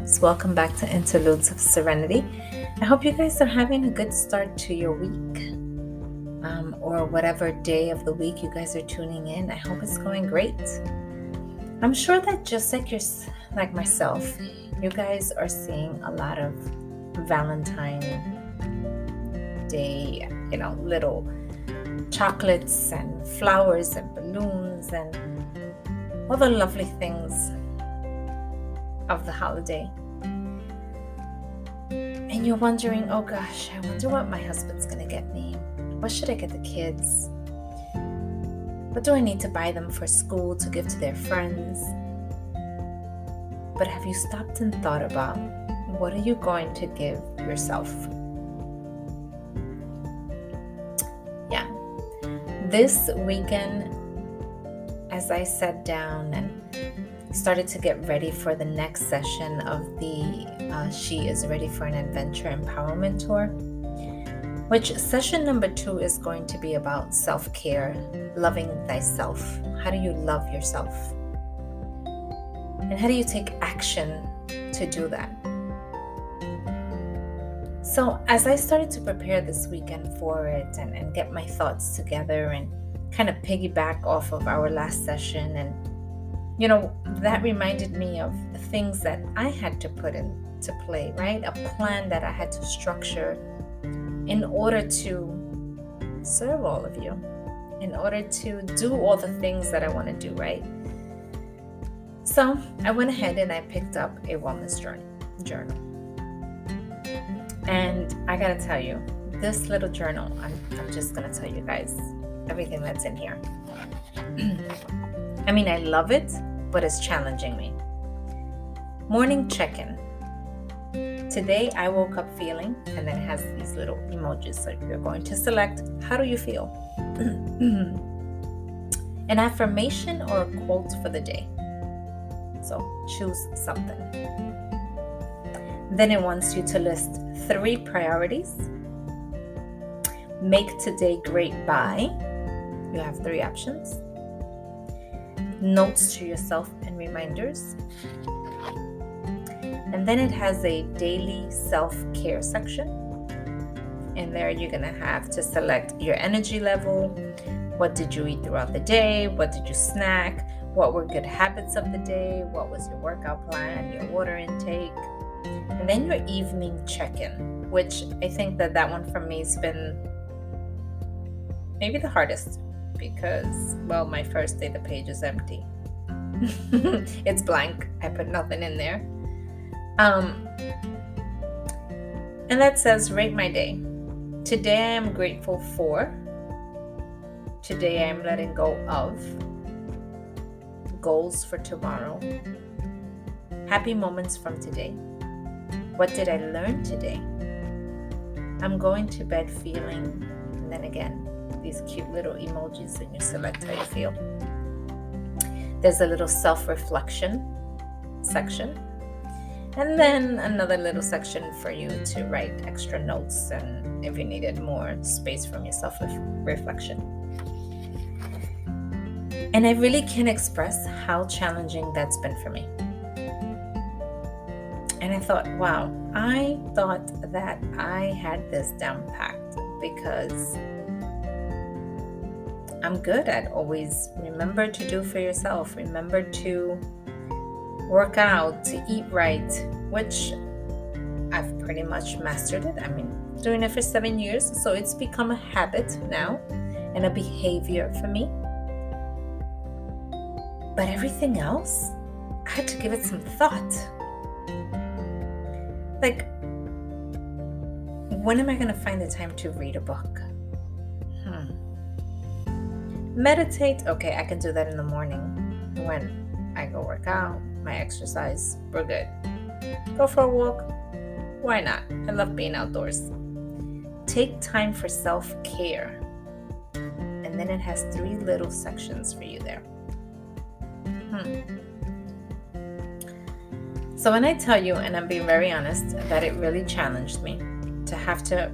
loves. Welcome back to Interludes of Serenity. I hope you guys are having a good start to your week um, or whatever day of the week you guys are tuning in. I hope it's going great. I'm sure that just like you're, like myself, you guys are seeing a lot of Valentine Day, you know, little chocolates and flowers and balloons and all the lovely things of the holiday. And you're wondering, oh gosh, I wonder what my husband's gonna get me. What should I get the kids? What do I need to buy them for school to give to their friends? But have you stopped and thought about what are you going to give yourself? Yeah. This weekend, as I sat down and started to get ready for the next session of the uh, She is Ready for an Adventure Empowerment Tour, which session number two is going to be about self care, loving thyself. How do you love yourself? And how do you take action to do that? So, as I started to prepare this weekend for it and, and get my thoughts together and kind of piggyback off of our last session and you know, that reminded me of things that I had to put into play, right? A plan that I had to structure in order to serve all of you, in order to do all the things that I want to do, right? So I went ahead and I picked up a wellness journal. And I gotta tell you, this little journal, I'm, I'm just gonna tell you guys everything that's in here. I mean, I love it but it's challenging me. Morning check in. Today I woke up feeling, and then it has these little emojis. So you're going to select how do you feel? An affirmation or a quote for the day. So choose something. Then it wants you to list three priorities. Make today great by. You have three options notes to yourself and reminders. And then it has a daily self care section. And there you're going to have to select your energy level. What did you eat throughout the day? What did you snack? What were good habits of the day? What was your workout plan? Your water intake? And then your evening check in, which I think that that one for me has been maybe the hardest because, well, my first day the page is empty. it's blank. I put nothing in there. Um, and that says, rate my day. Today I am grateful for. Today I am letting go of. Goals for tomorrow. Happy moments from today. What did I learn today? I'm going to bed feeling, and then again, these cute little emojis and you select how you feel. There's a little self reflection section. And then another little section for you to write extra notes and if you needed more space from your self reflection. And I really can't express how challenging that's been for me. And I thought, wow, I thought that I had this down packed because I'm good at always remember to do for yourself. Remember to work out, to eat right, which I've pretty much mastered it. I mean, doing it for seven years, so it's become a habit now and a behavior for me. But everything else, I had to give it some thought. Like, when am I going to find the time to read a book? Meditate, okay, I can do that in the morning when I go work out, my exercise, we're good. Go for a walk, why not? I love being outdoors. Take time for self care. And then it has three little sections for you there. Hmm. So, when I tell you, and I'm being very honest, that it really challenged me to have to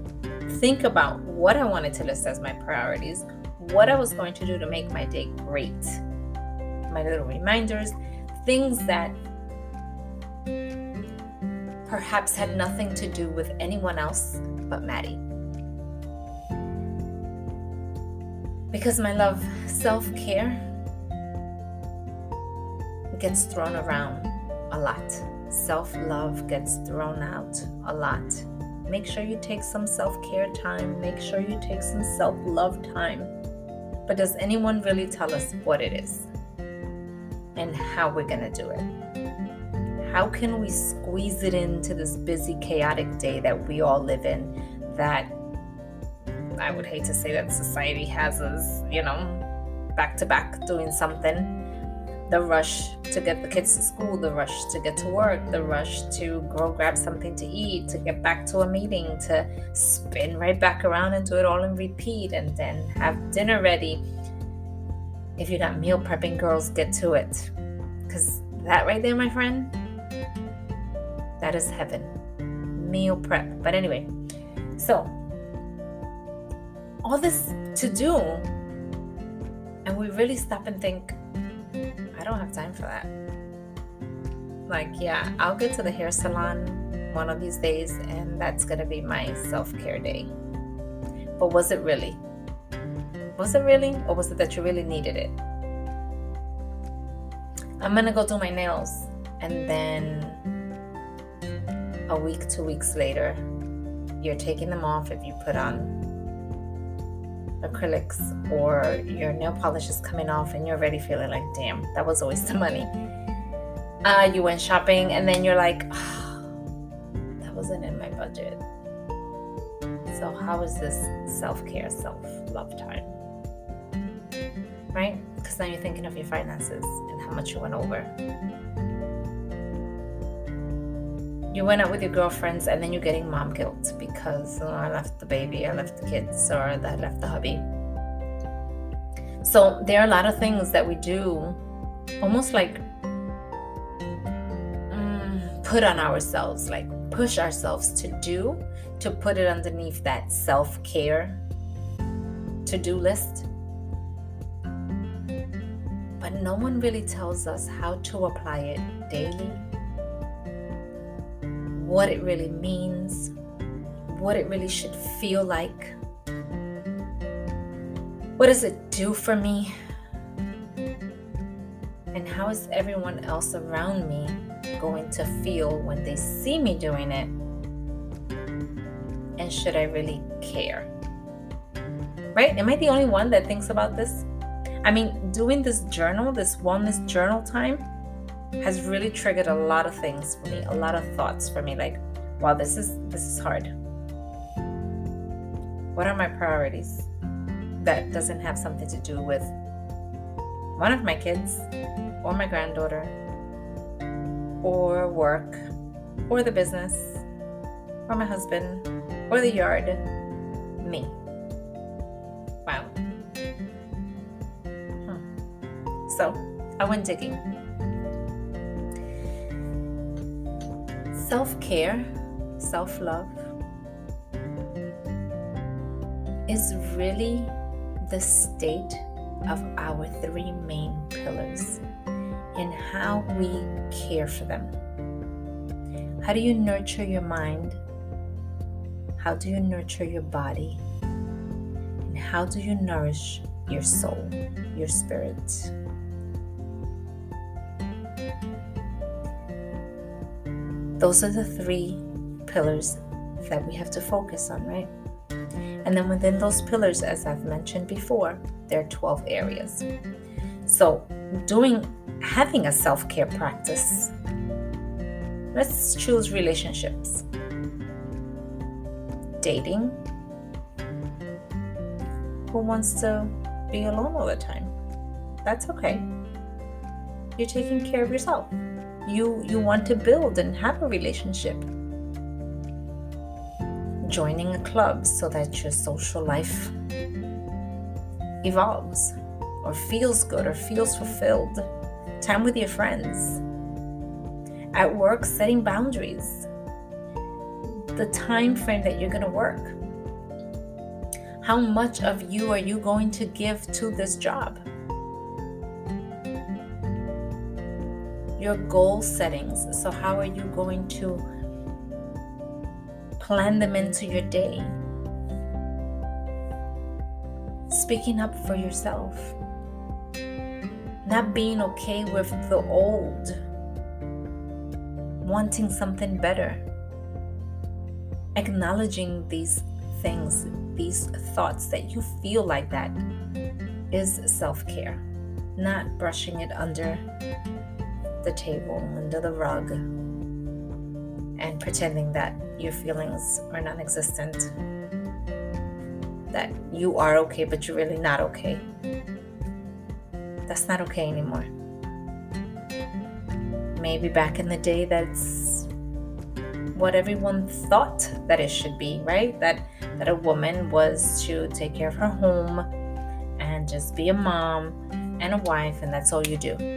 think about what I wanted to list as my priorities, what I was going to do to make my day great. My little reminders, things that perhaps had nothing to do with anyone else but Maddie. Because, my love, self care gets thrown around a lot. Self love gets thrown out a lot. Make sure you take some self care time. Make sure you take some self love time. But does anyone really tell us what it is and how we're going to do it? How can we squeeze it into this busy, chaotic day that we all live in that I would hate to say that society has us, you know, back to back doing something? The rush to get the kids to school, the rush to get to work, the rush to go grab something to eat, to get back to a meeting, to spin right back around and do it all in repeat, and then have dinner ready. If you got meal prepping, girls, get to it. Because that right there, my friend, that is heaven. Meal prep. But anyway, so all this to do, and we really stop and think, don't have time for that. Like, yeah, I'll get to the hair salon one of these days, and that's gonna be my self care day. But was it really? Was it really? Or was it that you really needed it? I'm gonna go do my nails, and then a week, two weeks later, you're taking them off if you put on acrylics or your nail polish is coming off and you're already feeling like, damn, that was a waste of money. Uh, you went shopping and then you're like, oh, that wasn't in my budget. So, how is this self care, self love time? Right? Because now you're thinking of your finances and how much you went over. You went out with your girlfriends and then you're getting mom guilt because oh, I left the baby, I left the kids, or I left the hubby. So there are a lot of things that we do almost like mm, put on ourselves, like push ourselves to do, to put it underneath that self care to do list. But no one really tells us how to apply it daily what it really means, what it really should feel like. What does it do for me? And how is everyone else around me going to feel when they see me doing it? And should I really care? Right? Am I the only one that thinks about this? I mean, doing this journal, this wellness journal time, has really triggered a lot of things for me, a lot of thoughts for me like, wow, this is this is hard. What are my priorities? That doesn't have something to do with one of my kids or my granddaughter or work or the business or my husband or the yard. Me. Wow. Hmm. So I went digging Self care, self love is really the state of our three main pillars and how we care for them. How do you nurture your mind? How do you nurture your body? And how do you nourish your soul, your spirit? Those are the three pillars that we have to focus on, right? And then within those pillars, as I've mentioned before, there are 12 areas. So, doing having a self care practice, let's choose relationships, dating. Who wants to be alone all the time? That's okay. You're taking care of yourself you you want to build and have a relationship. Joining a club so that your social life evolves or feels good or feels fulfilled. Time with your friends. At work setting boundaries. The time frame that you're going to work. How much of you are you going to give to this job your goal settings. So, how are you going to plan them into your day. Speaking up for yourself. Not being okay with the old. Wanting something better. Acknowledging these things, these thoughts that you feel like that is self care, not brushing it under the table, under the rug, and pretending that your feelings are non existent, that you are okay, but you're really not okay. That's not okay anymore. Maybe back in the day, that's what everyone thought that it should be, right? That that a woman was to take care of her home and just be a mom and a wife, and that's all you do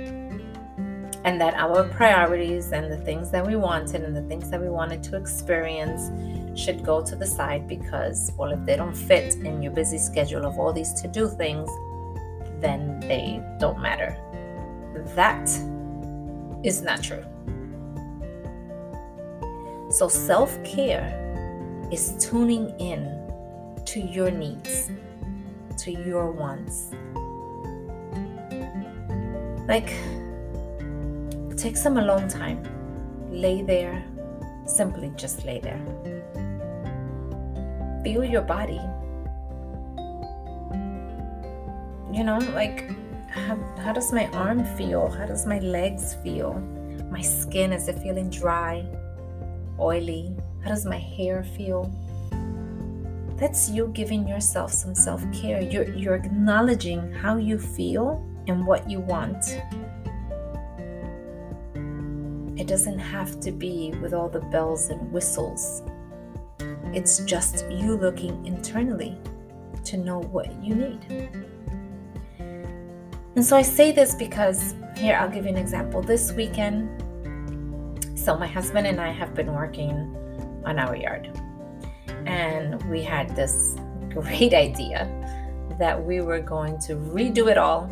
and that our priorities and the things that we wanted and the things that we wanted to experience should go to the side because, well, if they don't fit in your busy schedule of all these to do things, then they don't matter. That is not true. So, self care is tuning in to your needs, to your wants. Like, Take some alone time. Lay there. Simply just lay there. Feel your body. You know, like, how, how does my arm feel? How does my legs feel? My skin, is it feeling dry, oily? How does my hair feel? That's you giving yourself some self care. You're, you're acknowledging how you feel and what you want. It doesn't have to be with all the bells and whistles. It's just you looking internally to know what you need. And so I say this because here I'll give you an example. This weekend, so my husband and I have been working on our yard. And we had this great idea that we were going to redo it all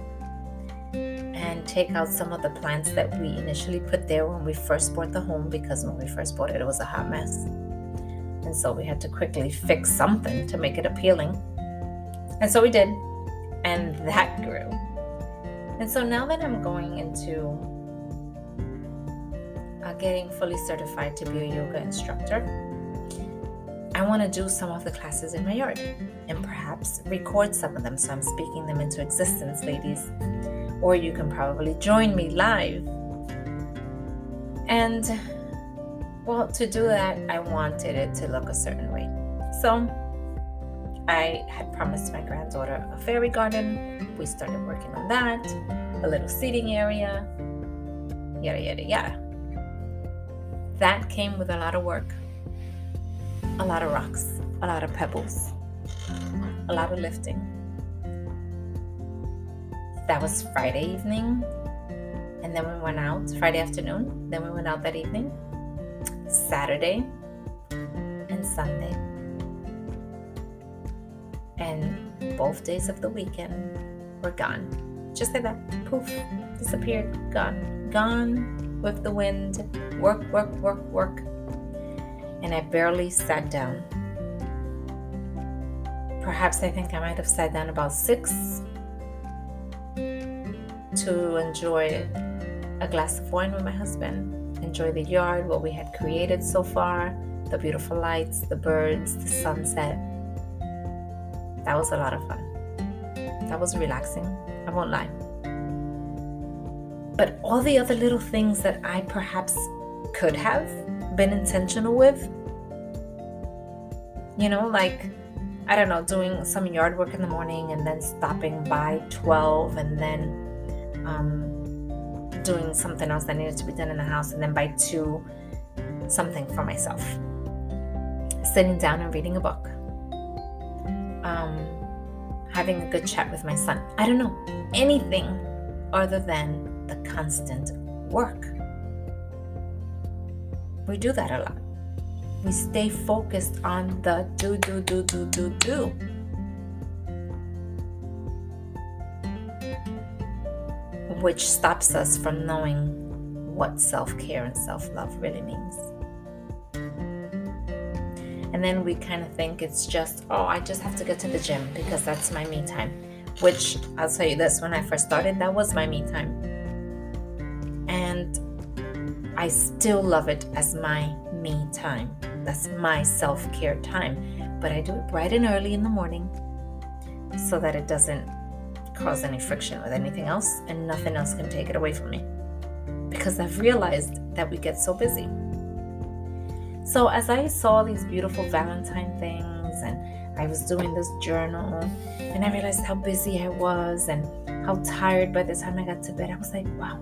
take out some of the plants that we initially put there when we first bought the home because when we first bought it, it was a hot mess. And so we had to quickly fix something to make it appealing. And so we did. And that grew. And so now that I'm going into uh, getting fully certified to be a yoga instructor, I want to do some of the classes in my yard and perhaps record some of them so I'm speaking them into existence, ladies or you can probably join me live. And well, to do that, I wanted it to look a certain way. So I had promised my granddaughter a fairy garden. We started working on that, a little seating area, yada, yada, yada. That came with a lot of work, a lot of rocks, a lot of pebbles, a lot of lifting that was Friday evening. And then we went out Friday afternoon. Then we went out that evening. Saturday and Sunday. And both days of the weekend were gone. Just like that. Poof. Disappeared. Gone. Gone with the wind. Work, work, work, work. And I barely sat down. Perhaps I think I might have sat down about six to enjoy a glass of wine with my husband, enjoy the yard, what we had created so far, the beautiful lights, the birds, the sunset. That was a lot of fun. That was relaxing, I won't lie. But all the other little things that I perhaps could have been intentional with, you know, like I don't know, doing some yard work in the morning and then stopping by 12 and then um, doing something else that needed to be done in the house, and then by two, something for myself. Sitting down and reading a book. Um, having a good chat with my son. I don't know, anything other than the constant work. We do that a lot. We stay focused on the do, do, do, do, do, do. Which stops us from knowing what self care and self love really means. And then we kind of think it's just, oh, I just have to get to the gym because that's my me time. Which I'll tell you this when I first started, that was my me time. And I still love it as my me time. That's my self care time. But I do it bright and early in the morning so that it doesn't cause any friction with anything else and nothing else can take it away from me. Because I've realized that we get so busy. So as I saw these beautiful Valentine things and I was doing this journal and I realized how busy I was and how tired by the time I got to bed, I was like, wow.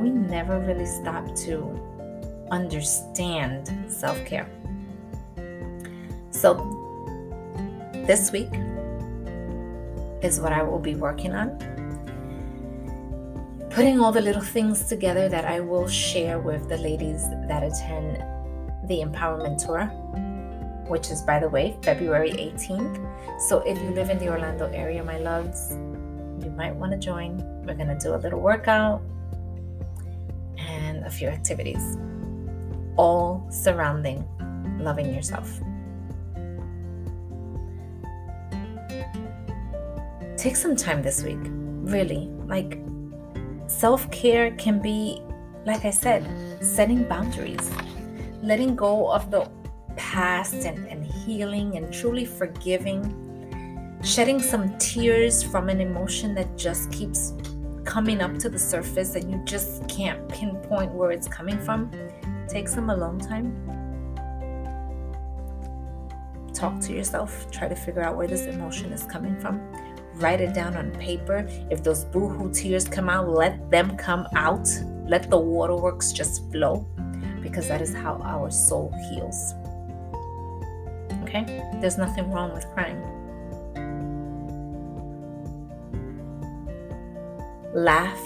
We never really stop to understand self care. So, this week is what I will be working on putting all the little things together that I will share with the ladies that attend the Empowerment Tour, which is, by the way, February 18th. So if you live in the Orlando area, my loves, you might want to join. We're going to do a little workout and a few activities, all surrounding loving yourself. Take some time this week, really. Like, Self care can be, like I said, setting boundaries, letting go of the past and, and healing and truly forgiving, shedding some tears from an emotion that just keeps coming up to the surface and you just can't pinpoint where it's coming from. Take some alone time. Talk to yourself. Try to figure out where this emotion is coming from write it down on paper. If those boohoo tears come out, let them come out. Let the waterworks just flow because that is how our soul heals. Okay? There's nothing wrong with crying. Laugh.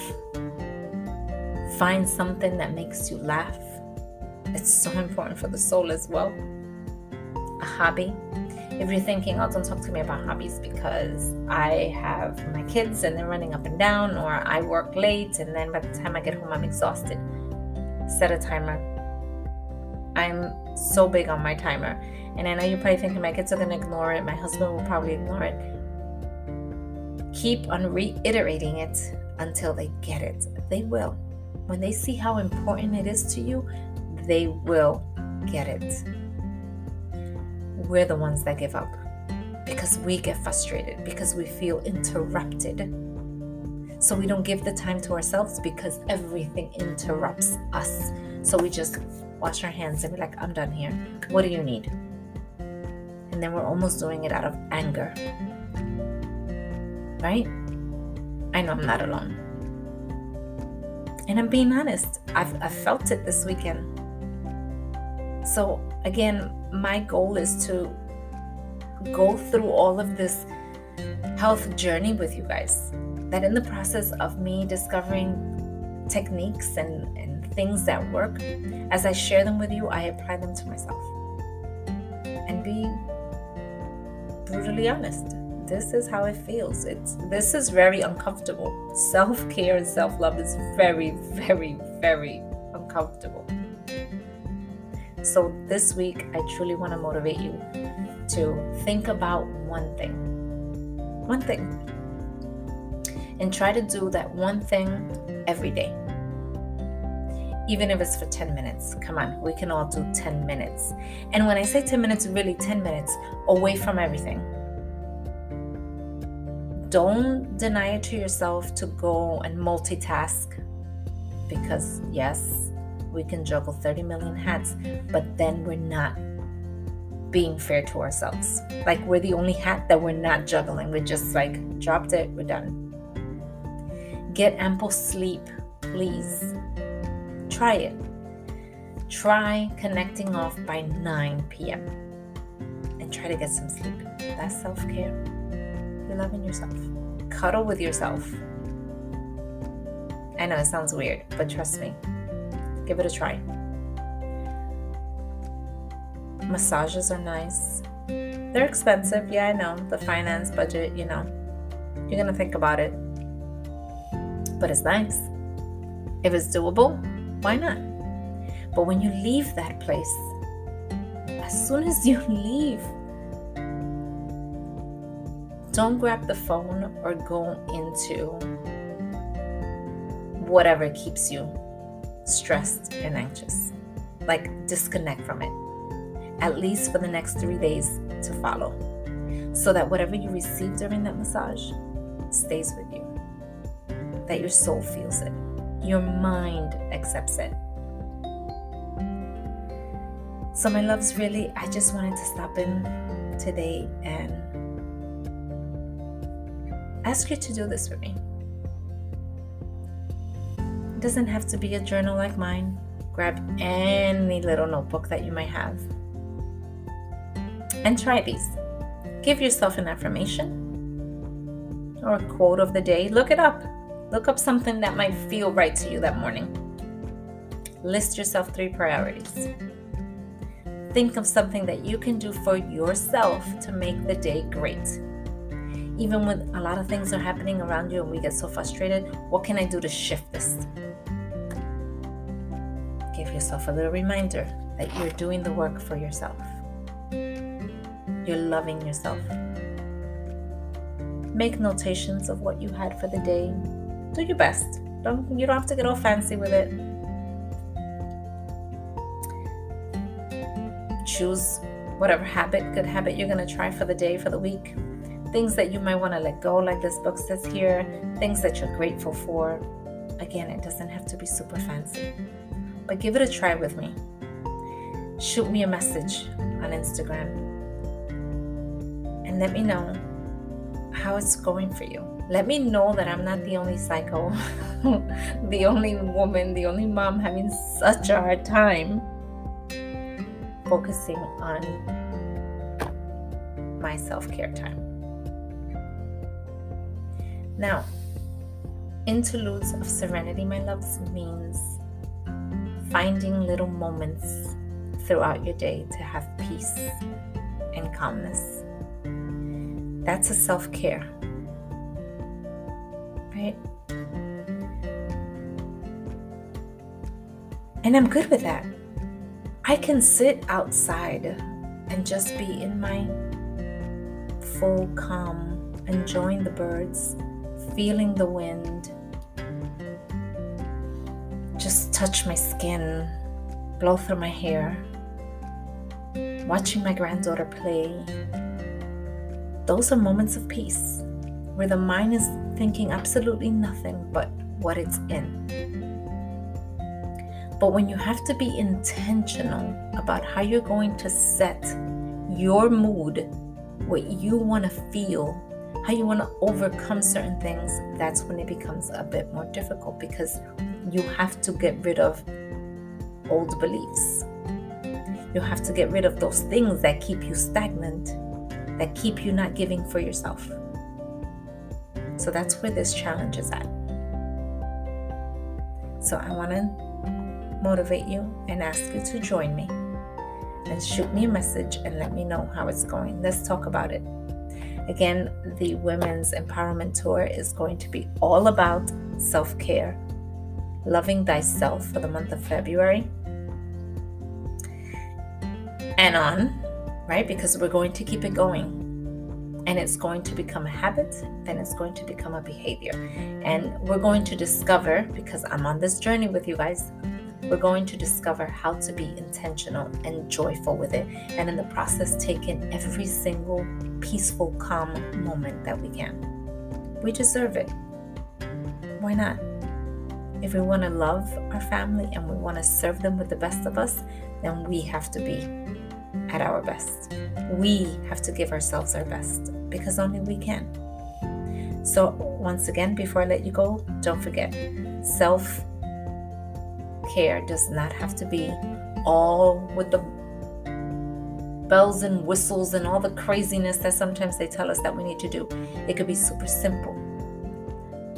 Find something that makes you laugh. It's so important for the soul as well. A hobby if you're thinking, oh, don't talk to me about hobbies because I have my kids and they're running up and down, or I work late and then by the time I get home, I'm exhausted, set a timer. I'm so big on my timer. And I know you're probably thinking my kids are going to ignore it, my husband will probably ignore it. Keep on reiterating it until they get it. They will. When they see how important it is to you, they will get it we're the ones that give up because we get frustrated, because we feel interrupted. So we don't give the time to ourselves because everything interrupts us. So we just wash our hands and be like, I'm done here. What do you need? And then we're almost doing it out of anger. Right? I know I'm not alone. And I'm being honest, I've, I've felt it this weekend. So, again, my goal is to go through all of this health journey with you guys. That in the process of me discovering techniques and, and things that work, as I share them with you, I apply them to myself. And be brutally honest. This is how it feels. It's this is very uncomfortable. Self-care and self-love is very, very, very uncomfortable. So this week, I truly want to motivate you to think about one thing. One thing. And try to do that one thing every day. Even if it's for 10 minutes. Come on, we can all do 10 minutes. And when I say 10 minutes, really 10 minutes away from everything. Don't deny it to yourself to go and multitask because, yes, we can juggle 30 million hats, but then we're not being fair to ourselves. Like we're the only hat that we're not juggling. We just like dropped it, we're done. Get ample sleep, please. Try it. Try connecting off by 9 p.m. and try to get some sleep. That's self care. You're loving yourself. Cuddle with yourself. I know it sounds weird, but trust me, Give it a try. Massages are nice. They're expensive, yeah, I know. The finance budget, you know. You're gonna think about it. But it's nice. If it's doable, why not? But when you leave that place, as soon as you leave, don't grab the phone or go into whatever keeps you stressed and anxious. Like, disconnect from it, at least for the next three days to follow, so that whatever you receive during that massage stays with you, that your soul feels it, your mind accepts it. So, my loves, really, I just wanted to stop in today and ask you to do this for me. Doesn't have to be a journal like mine. Grab any little notebook that you might have and try these. Give yourself an affirmation or a quote of the day. Look it up. Look up something that might feel right to you that morning. List yourself three priorities. Think of something that you can do for yourself to make the day great. Even when a lot of things are happening around you and we get so frustrated, what can I do to shift this? Give yourself a little reminder that you're doing the work for yourself. You're loving yourself. Make notations of what you had for the day. Do your best. Don't you don't have to get all fancy with it. choose whatever habit, good habit you're going to try for the day, for the week. Things that you might want to let go, like this book says here, things that you're grateful for. Again, it doesn't have to be super fancy, but give it a try with me. Shoot me a message on Instagram and let me know how it's going for you. Let me know that I'm not the only psycho, the only woman, the only mom having such a hard time focusing on my self care time. Now, interludes of serenity, my loves, means finding little moments throughout your day to have peace and calmness. That's a self care, right? And I'm good with that. I can sit outside and just be in my full calm, enjoying the birds, feeling the wind, touch my skin, blow through my hair, watching my granddaughter play. Those are moments of peace where the mind is thinking absolutely nothing but what it's in. But when you have to be intentional about how you're going to set your mood, what you want to feel, how you want to overcome certain things, that's when it becomes a bit more difficult because you have to get rid of old beliefs. You have to get rid of those things that keep you stagnant, that keep you not giving for yourself. So that's where this challenge is at. So I want to motivate you and ask you to join me and shoot me a message and let me know how it's going. Let's talk about it. Again, the Women's Empowerment Tour is going to be all about self care, loving thyself for the month of February and on, right? Because we're going to keep it going. And it's going to become a habit, then it's going to become a behavior. And we're going to discover, because I'm on this journey with you guys, we're going to discover how to be intentional and joyful with it, and in the process, take in every single peaceful, calm moment that we can. We deserve it. Why not? If we want to love our family and we want to serve them with the best of us, then we have to be at our best. We have to give ourselves our best because only we can. So, once again, before I let you go, don't forget self care does not have to be all with the bells and whistles and all the craziness that sometimes they tell us that we need to do. It could be super simple.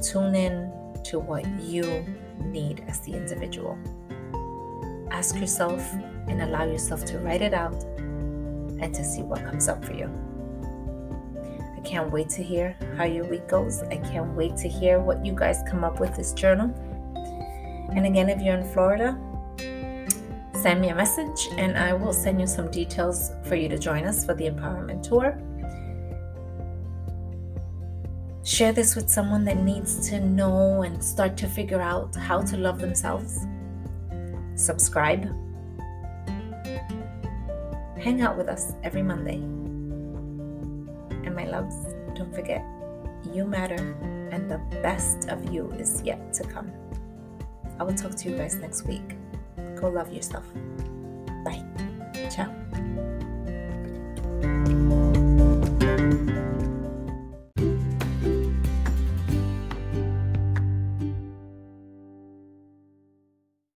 Tune in to what you need as the individual. Ask yourself and allow yourself to write it out and to see what comes up for you. I can't wait to hear how your week goes. I can't wait to hear what you guys come up with this journal. And again, if you're in Florida, send me a message and I will send you some details for you to join us for the empowerment tour. Share this with someone that needs to know and start to figure out how to love themselves. Subscribe. Hang out with us every Monday. And my loves, don't forget, you matter and the best of you is yet to come. I will talk to you guys next week. Go love yourself. Bye. Ciao.